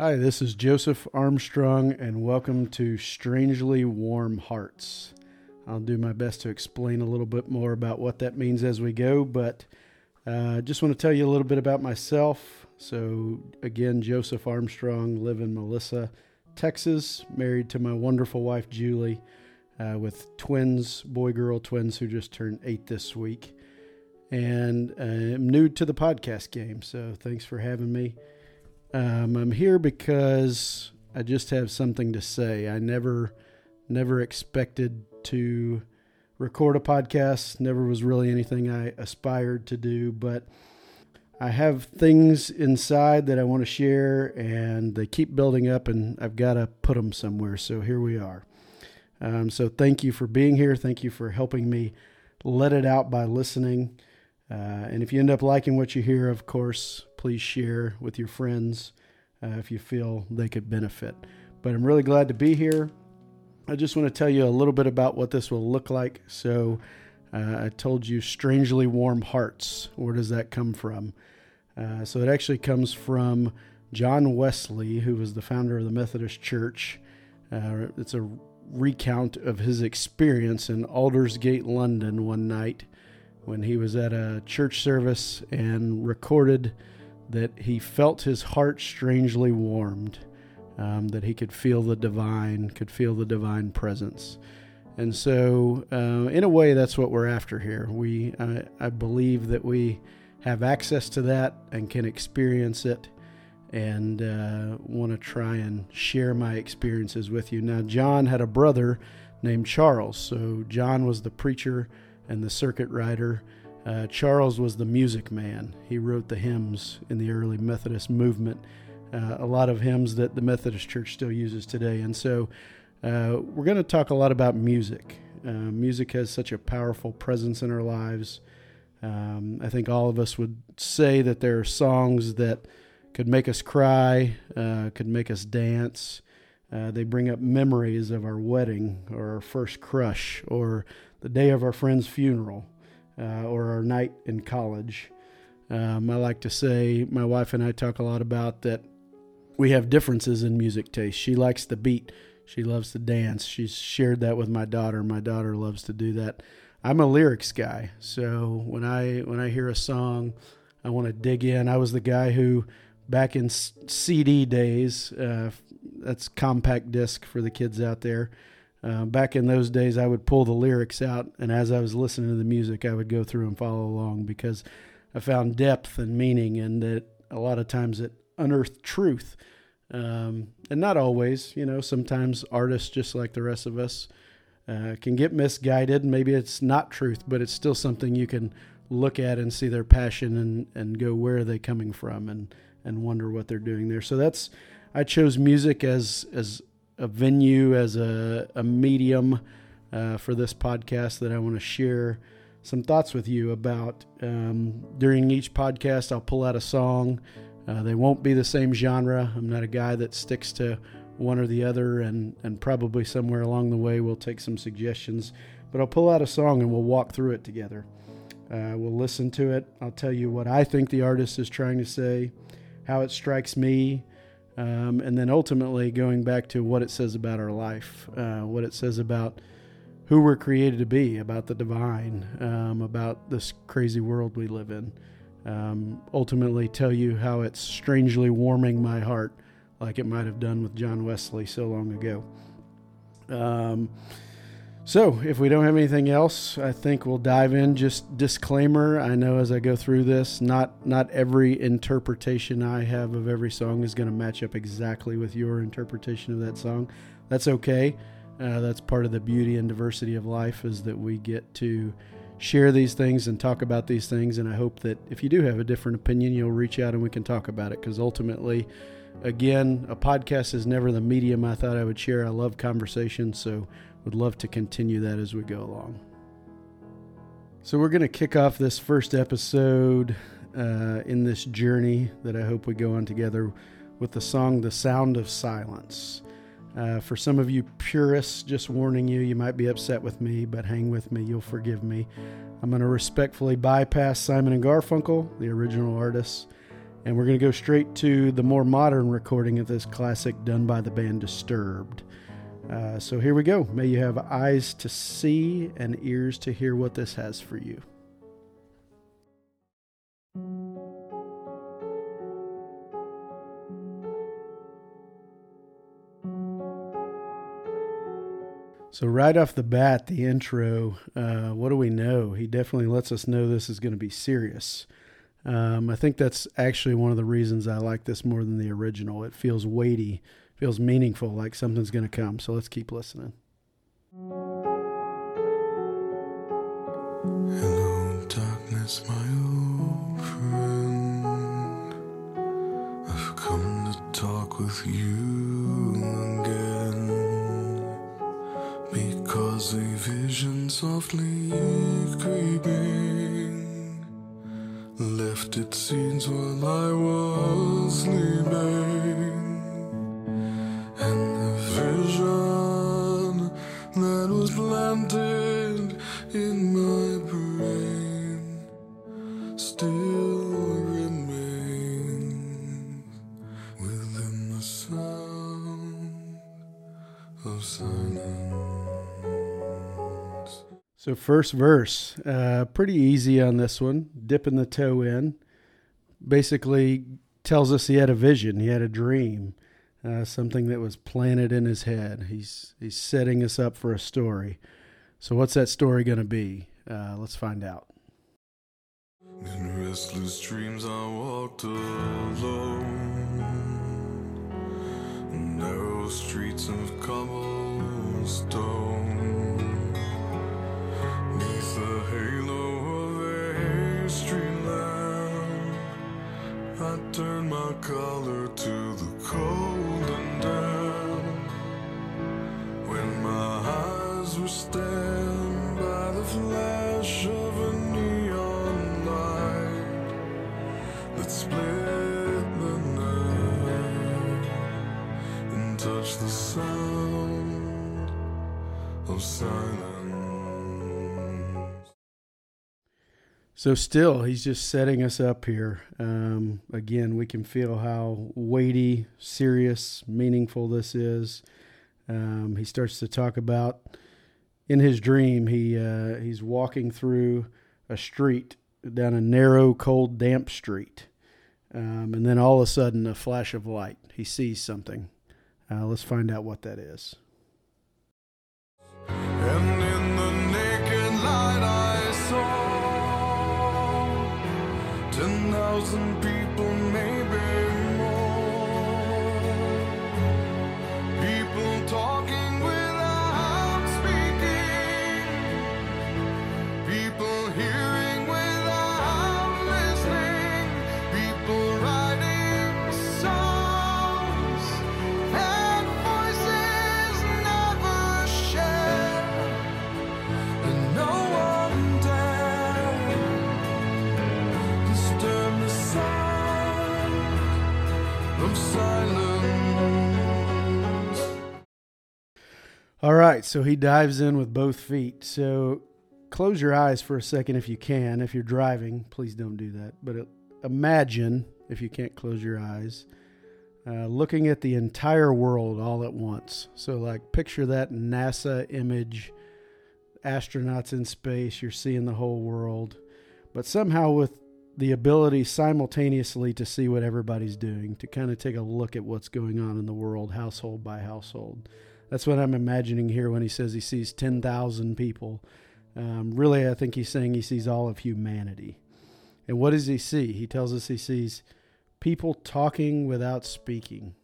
Hi, this is Joseph Armstrong, and welcome to Strangely Warm Hearts. I'll do my best to explain a little bit more about what that means as we go, but I uh, just want to tell you a little bit about myself. So, again, Joseph Armstrong, live in Melissa, Texas, married to my wonderful wife, Julie, uh, with twins, boy girl twins, who just turned eight this week. And uh, I'm new to the podcast game, so thanks for having me. Um, I'm here because I just have something to say. I never, never expected to record a podcast. Never was really anything I aspired to do, but I have things inside that I want to share, and they keep building up, and I've got to put them somewhere. So here we are. Um, so thank you for being here. Thank you for helping me let it out by listening. Uh, and if you end up liking what you hear, of course, please share with your friends uh, if you feel they could benefit. But I'm really glad to be here. I just want to tell you a little bit about what this will look like. So, uh, I told you strangely warm hearts. Where does that come from? Uh, so, it actually comes from John Wesley, who was the founder of the Methodist Church. Uh, it's a recount of his experience in Aldersgate, London, one night when he was at a church service and recorded that he felt his heart strangely warmed, um, that he could feel the divine, could feel the divine presence. And so, uh, in a way, that's what we're after here. We, I, I believe that we have access to that and can experience it, and uh, want to try and share my experiences with you. Now, John had a brother named Charles. So, John was the preacher and the circuit rider. Uh, Charles was the music man. He wrote the hymns in the early Methodist movement, uh, a lot of hymns that the Methodist Church still uses today. And so uh, we're going to talk a lot about music. Uh, music has such a powerful presence in our lives. Um, I think all of us would say that there are songs that could make us cry, uh, could make us dance. Uh, they bring up memories of our wedding or our first crush or the day of our friend's funeral uh, or our night in college. Um, I like to say, my wife and I talk a lot about that we have differences in music taste. She likes the beat, she loves to dance. She's shared that with my daughter. My daughter loves to do that. I'm a lyrics guy, so when I when I hear a song, I want to dig in. I was the guy who, back in CD days, uh, that's compact disc for the kids out there. Uh, back in those days, I would pull the lyrics out, and as I was listening to the music, I would go through and follow along because I found depth and meaning, and that a lot of times it unearthed truth. Um, and not always, you know, sometimes artists, just like the rest of us, uh, can get misguided. Maybe it's not truth, but it's still something you can look at and see their passion and, and go, where are they coming from? And, and wonder what they're doing there. So that's, I chose music as, as a venue, as a, a medium uh, for this podcast that I want to share some thoughts with you about. Um, during each podcast, I'll pull out a song. Uh, they won't be the same genre. I'm not a guy that sticks to one or the other, and, and probably somewhere along the way, we'll take some suggestions. But I'll pull out a song and we'll walk through it together. Uh, we'll listen to it. I'll tell you what I think the artist is trying to say, how it strikes me, um, and then ultimately going back to what it says about our life, uh, what it says about who we're created to be, about the divine, um, about this crazy world we live in. Um, ultimately, tell you how it's strangely warming my heart, like it might have done with John Wesley so long ago. So, if we don't have anything else, I think we'll dive in. Just disclaimer: I know as I go through this, not not every interpretation I have of every song is going to match up exactly with your interpretation of that song. That's okay. Uh, that's part of the beauty and diversity of life is that we get to share these things and talk about these things. And I hope that if you do have a different opinion, you'll reach out and we can talk about it. Because ultimately, again, a podcast is never the medium I thought I would share. I love conversation, so would love to continue that as we go along. So, we're going to kick off this first episode uh, in this journey that I hope we go on together with the song The Sound of Silence. Uh, for some of you purists, just warning you, you might be upset with me, but hang with me, you'll forgive me. I'm going to respectfully bypass Simon and Garfunkel, the original artists, And we're going to go straight to the more modern recording of this classic done by the band Disturbed. Uh, so here we go. May you have eyes to see and ears to hear what this has for you. So right off the bat, the intro, uh, what do we know? He definitely lets us know this is going to be serious. Um, I think that's actually one of the reasons I like this more than the original. It feels weighty, feels meaningful, like something's going to come. So let's keep listening. Hello, darkness, my old friend. I've come to talk with you again because a vision softly creeping left its scenes while I was sleeping. So first verse, uh, pretty easy on this one. Dipping the toe in, basically tells us he had a vision, he had a dream, uh, something that was planted in his head. He's he's setting us up for a story. So what's that story going to be? Uh, let's find out. In restless dreams, I walked alone. Narrow streets of cobblestone. The halo of a street lamp, I turned my collar to the cold and damp. When my eyes were stabbed by the flash of a neon light that split the night and touched the sound of silence. So still, he's just setting us up here. Um, again, we can feel how weighty, serious, meaningful this is. Um, he starts to talk about in his dream. He uh, he's walking through a street down a narrow, cold, damp street, um, and then all of a sudden, a flash of light. He sees something. Uh, let's find out what that is. So he dives in with both feet. So close your eyes for a second if you can. If you're driving, please don't do that. But uh, imagine, if you can't close your eyes, uh, looking at the entire world all at once. So, like, picture that NASA image, astronauts in space, you're seeing the whole world, but somehow with the ability simultaneously to see what everybody's doing, to kind of take a look at what's going on in the world, household by household. That's what I'm imagining here when he says he sees 10,000 people. Um, really, I think he's saying he sees all of humanity. And what does he see? He tells us he sees people talking without speaking,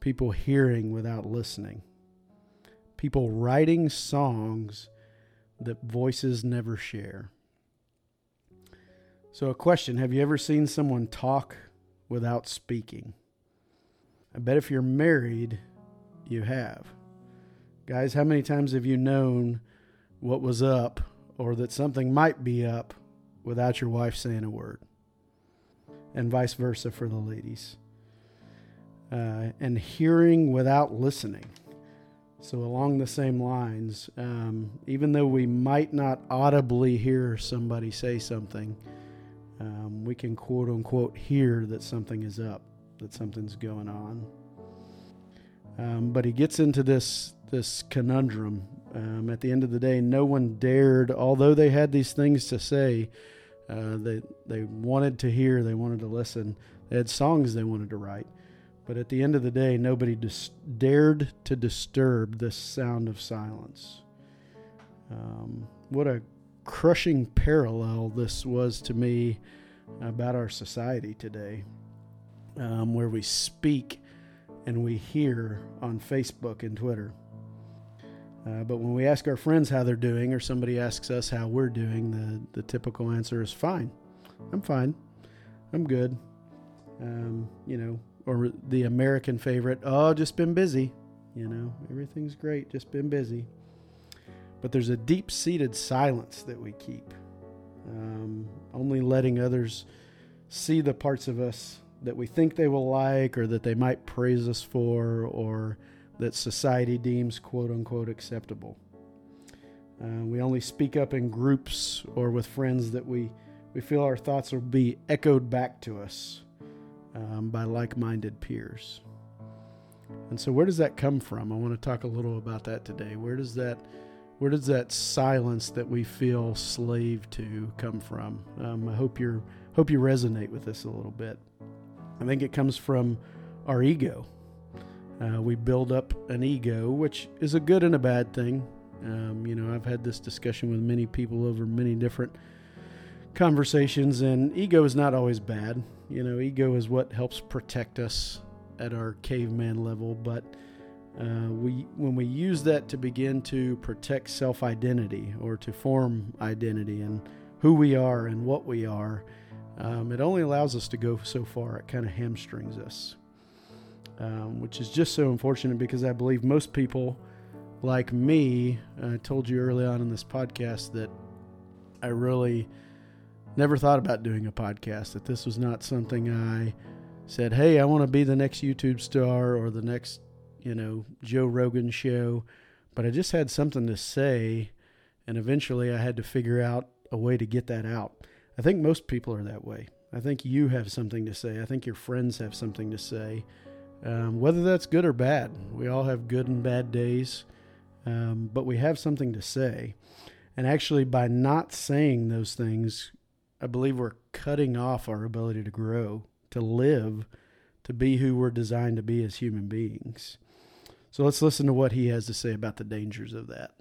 people hearing without listening, people writing songs that voices never share. So, a question Have you ever seen someone talk without speaking? I bet if you're married, you have. Guys, how many times have you known what was up or that something might be up without your wife saying a word? And vice versa for the ladies. Uh, and hearing without listening. So, along the same lines, um, even though we might not audibly hear somebody say something, um, we can quote unquote hear that something is up, that something's going on. Um, but he gets into this this conundrum. Um, at the end of the day, no one dared, although they had these things to say, uh, they they wanted to hear, they wanted to listen, they had songs they wanted to write. But at the end of the day, nobody dis- dared to disturb this sound of silence. Um, what a crushing parallel this was to me about our society today, um, where we speak and we hear on Facebook and Twitter. Uh, but when we ask our friends how they're doing, or somebody asks us how we're doing, the, the typical answer is fine. I'm fine. I'm good. Um, you know, or the American favorite, oh, just been busy. You know, everything's great, just been busy. But there's a deep seated silence that we keep, um, only letting others see the parts of us that we think they will like or that they might praise us for or that society deems quote unquote acceptable. Uh, we only speak up in groups or with friends that we, we feel our thoughts will be echoed back to us um, by like minded peers. And so, where does that come from? I want to talk a little about that today. Where does that where does that silence that we feel slave to come from? Um, I hope you hope you resonate with this a little bit. I think it comes from our ego. Uh, we build up an ego, which is a good and a bad thing. Um, you know, I've had this discussion with many people over many different conversations, and ego is not always bad. You know, ego is what helps protect us at our caveman level, but uh, we when we use that to begin to protect self-identity or to form identity and who we are and what we are, um, it only allows us to go so far. It kind of hamstrings us, um, which is just so unfortunate because I believe most people, like me, I told you early on in this podcast that I really never thought about doing a podcast. That this was not something I said, "Hey, I want to be the next YouTube star or the next, you know, Joe Rogan show." But I just had something to say, and eventually I had to figure out a way to get that out. I think most people are that way. I think you have something to say. I think your friends have something to say. Um, whether that's good or bad, we all have good and bad days, um, but we have something to say. And actually, by not saying those things, I believe we're cutting off our ability to grow, to live, to be who we're designed to be as human beings. So let's listen to what he has to say about the dangers of that.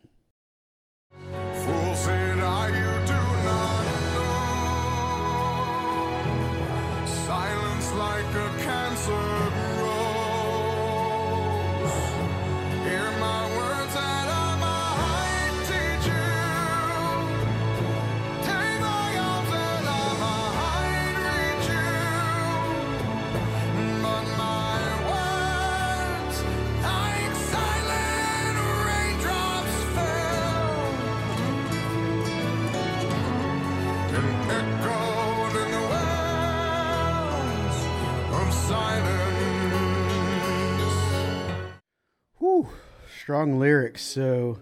Strong lyrics. So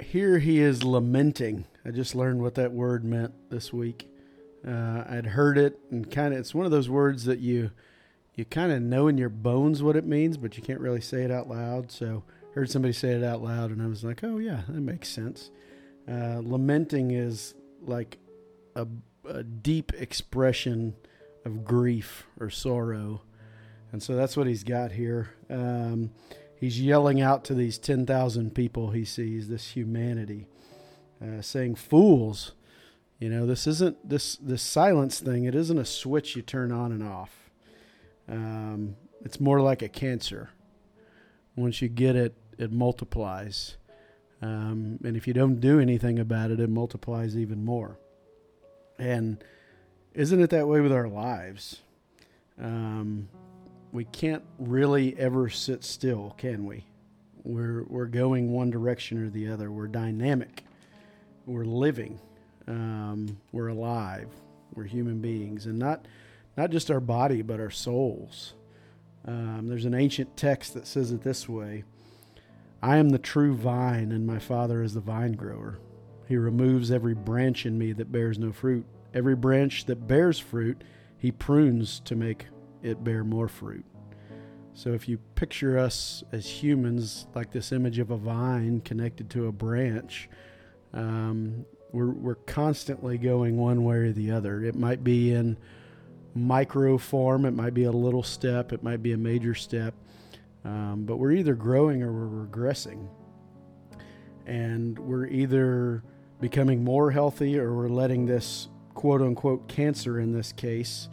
here he is lamenting. I just learned what that word meant this week. Uh, I'd heard it and kind of it's one of those words that you you kind of know in your bones what it means, but you can't really say it out loud. So heard somebody say it out loud, and I was like, oh yeah, that makes sense. Uh, lamenting is like a, a deep expression of grief or sorrow. And so that's what he's got here. Um, he's yelling out to these 10,000 people he sees, this humanity, uh, saying, Fools, you know, this isn't this, this silence thing, it isn't a switch you turn on and off. Um, it's more like a cancer. Once you get it, it multiplies. Um, and if you don't do anything about it, it multiplies even more. And isn't it that way with our lives? Um, we can't really ever sit still, can we? We're we're going one direction or the other. We're dynamic. We're living. Um, we're alive. We're human beings, and not not just our body, but our souls. Um, there's an ancient text that says it this way: "I am the true vine, and my Father is the vine grower. He removes every branch in me that bears no fruit, every branch that bears fruit, he prunes to make it bear more fruit. So if you picture us as humans like this image of a vine connected to a branch, um, we're, we're constantly going one way or the other. It might be in micro form, it might be a little step, it might be a major step, um, but we're either growing or we're regressing. And we're either becoming more healthy or we're letting this quote unquote cancer in this case,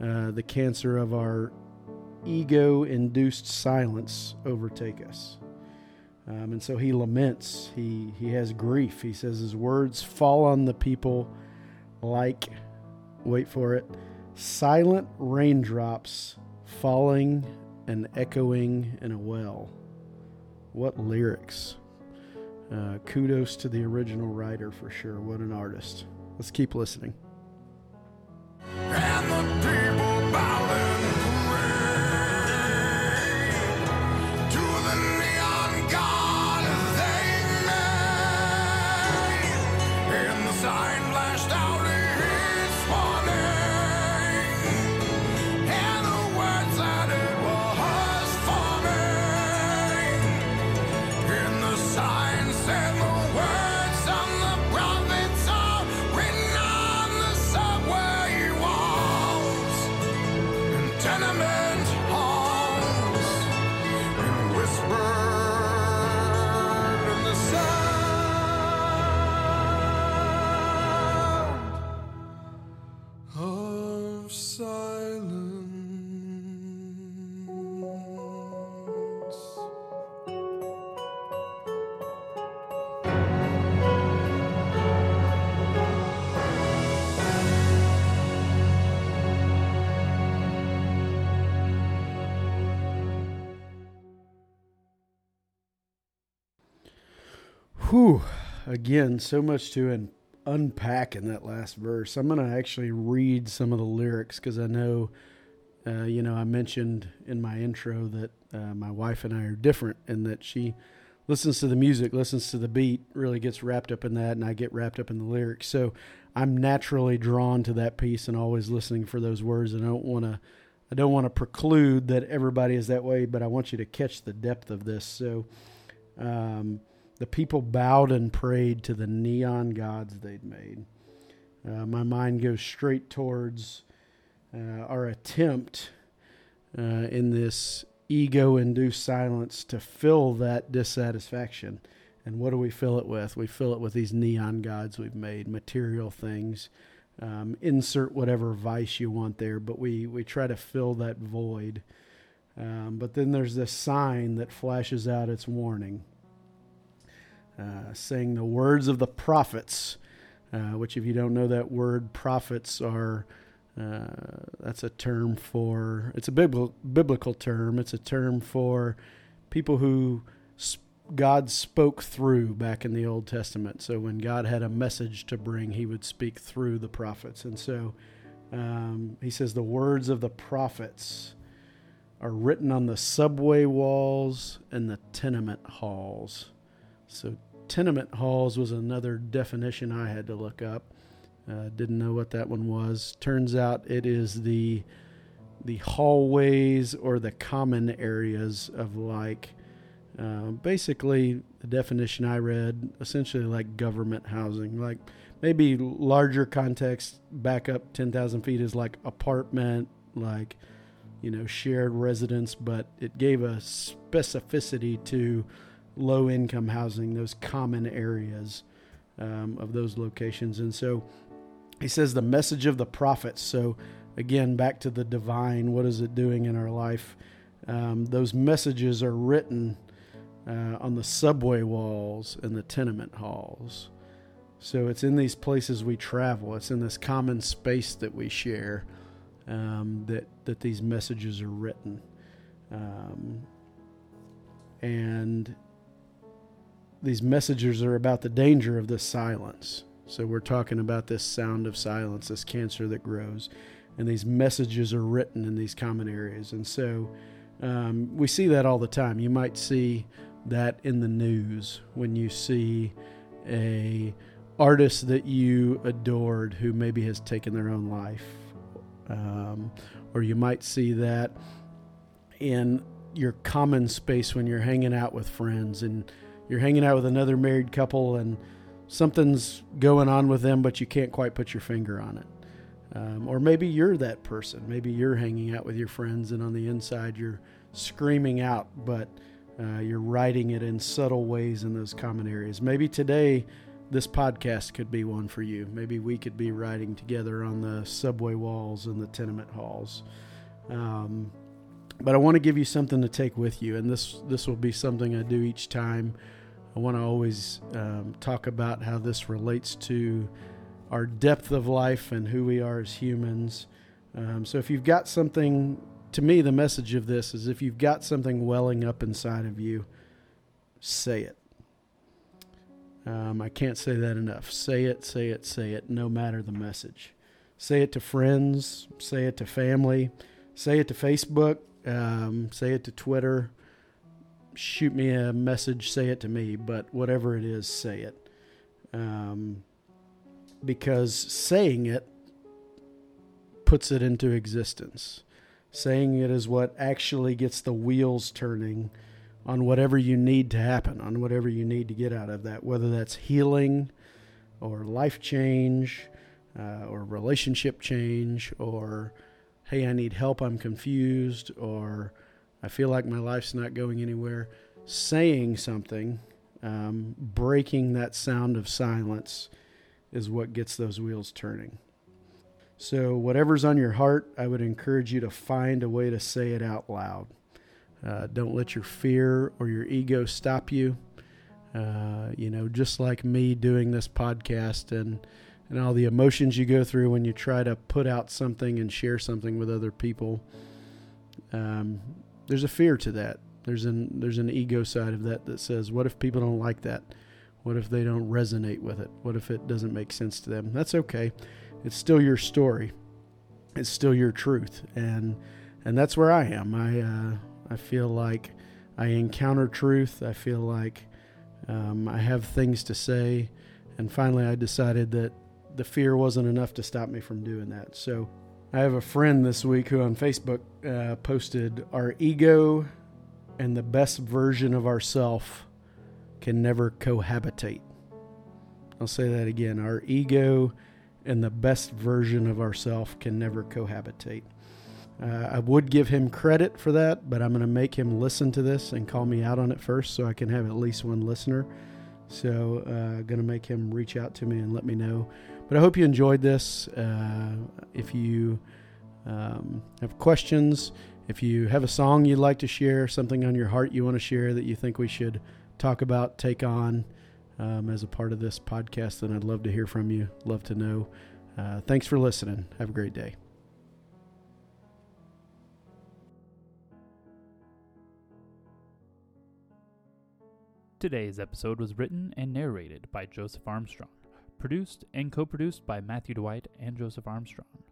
uh, the cancer of our ego induced silence, overtake us. Um, and so he laments, he, he has grief. He says his words fall on the people like, wait for it, silent raindrops falling and echoing in a well. What lyrics! Uh, kudos to the original writer for sure. What an artist. Let's keep listening. And the people bowing Whew. Again, so much to un- unpack in that last verse. I'm going to actually read some of the lyrics because I know, uh, you know, I mentioned in my intro that uh, my wife and I are different and that she listens to the music, listens to the beat, really gets wrapped up in that, and I get wrapped up in the lyrics. So I'm naturally drawn to that piece and always listening for those words. And I don't want to. I don't want to preclude that everybody is that way, but I want you to catch the depth of this. So, um, the people bowed and prayed to the neon gods they'd made. Uh, my mind goes straight towards uh, our attempt uh, in this ego induced silence to fill that dissatisfaction. And what do we fill it with? We fill it with these neon gods we've made, material things. Um, insert whatever vice you want there, but we, we try to fill that void. Um, but then there's this sign that flashes out its warning uh, saying the words of the prophets, uh, which, if you don't know that word, prophets are. Uh, that's a term for. It's a biblical biblical term. It's a term for people who God spoke through back in the Old Testament. So when God had a message to bring, He would speak through the prophets. And so um, He says the words of the prophets are written on the subway walls and the tenement halls. So tenement halls was another definition I had to look up. Uh, didn't know what that one was. Turns out it is the the hallways or the common areas of like uh, basically the definition I read essentially like government housing like maybe larger context back up 10,000 feet is like apartment like you know shared residence but it gave a specificity to low income housing, those common areas um, of those locations. And so he says the message of the prophets. So again, back to the divine, what is it doing in our life? Um, those messages are written uh, on the subway walls and the tenement halls. So it's in these places we travel. It's in this common space that we share um, that that these messages are written, um, and these messages are about the danger of this silence. So we're talking about this sound of silence, this cancer that grows, and these messages are written in these common areas. And so um, we see that all the time. You might see that in the news when you see a artist that you adored who maybe has taken their own life. Um, or you might see that in your common space when you're hanging out with friends and you're hanging out with another married couple and something's going on with them, but you can't quite put your finger on it. Um, or maybe you're that person. Maybe you're hanging out with your friends and on the inside you're screaming out, but uh, you're writing it in subtle ways in those common areas. Maybe today this podcast could be one for you. Maybe we could be writing together on the subway walls and the tenement halls. Um, but I want to give you something to take with you, and this this will be something I do each time. I want to always um, talk about how this relates to our depth of life and who we are as humans. Um, so if you've got something, to me, the message of this is if you've got something welling up inside of you, say it. Um, I can't say that enough. Say it, say it, say it, no matter the message. Say it to friends, say it to family, say it to Facebook, um, say it to Twitter. Shoot me a message, say it to me, but whatever it is, say it. Um, because saying it puts it into existence. Saying it is what actually gets the wheels turning on whatever you need to happen, on whatever you need to get out of that, whether that's healing or life change uh, or relationship change or, hey, I need help, I'm confused, or I feel like my life's not going anywhere. Saying something, um, breaking that sound of silence is what gets those wheels turning. So, whatever's on your heart, I would encourage you to find a way to say it out loud. Uh, don't let your fear or your ego stop you. Uh, you know, just like me doing this podcast and and all the emotions you go through when you try to put out something and share something with other people. Um, there's a fear to that. There's an there's an ego side of that that says, what if people don't like that? What if they don't resonate with it? What if it doesn't make sense to them? That's okay. It's still your story. It's still your truth, and and that's where I am. I uh, I feel like I encounter truth. I feel like um, I have things to say, and finally I decided that the fear wasn't enough to stop me from doing that. So I have a friend this week who on Facebook uh, posted, "Our ego and the best version of ourself can never cohabitate." I'll say that again. Our ego and the best version of ourself can never cohabitate. Uh, I would give him credit for that, but I'm going to make him listen to this and call me out on it first so I can have at least one listener. So, uh, going to make him reach out to me and let me know. But I hope you enjoyed this. Uh, if you um, have questions, if you have a song you'd like to share, something on your heart you want to share that you think we should talk about, take on um, as a part of this podcast, then I'd love to hear from you. Love to know. Uh, thanks for listening. Have a great day. Today's episode was written and narrated by Joseph Armstrong, produced and co produced by Matthew Dwight and Joseph Armstrong.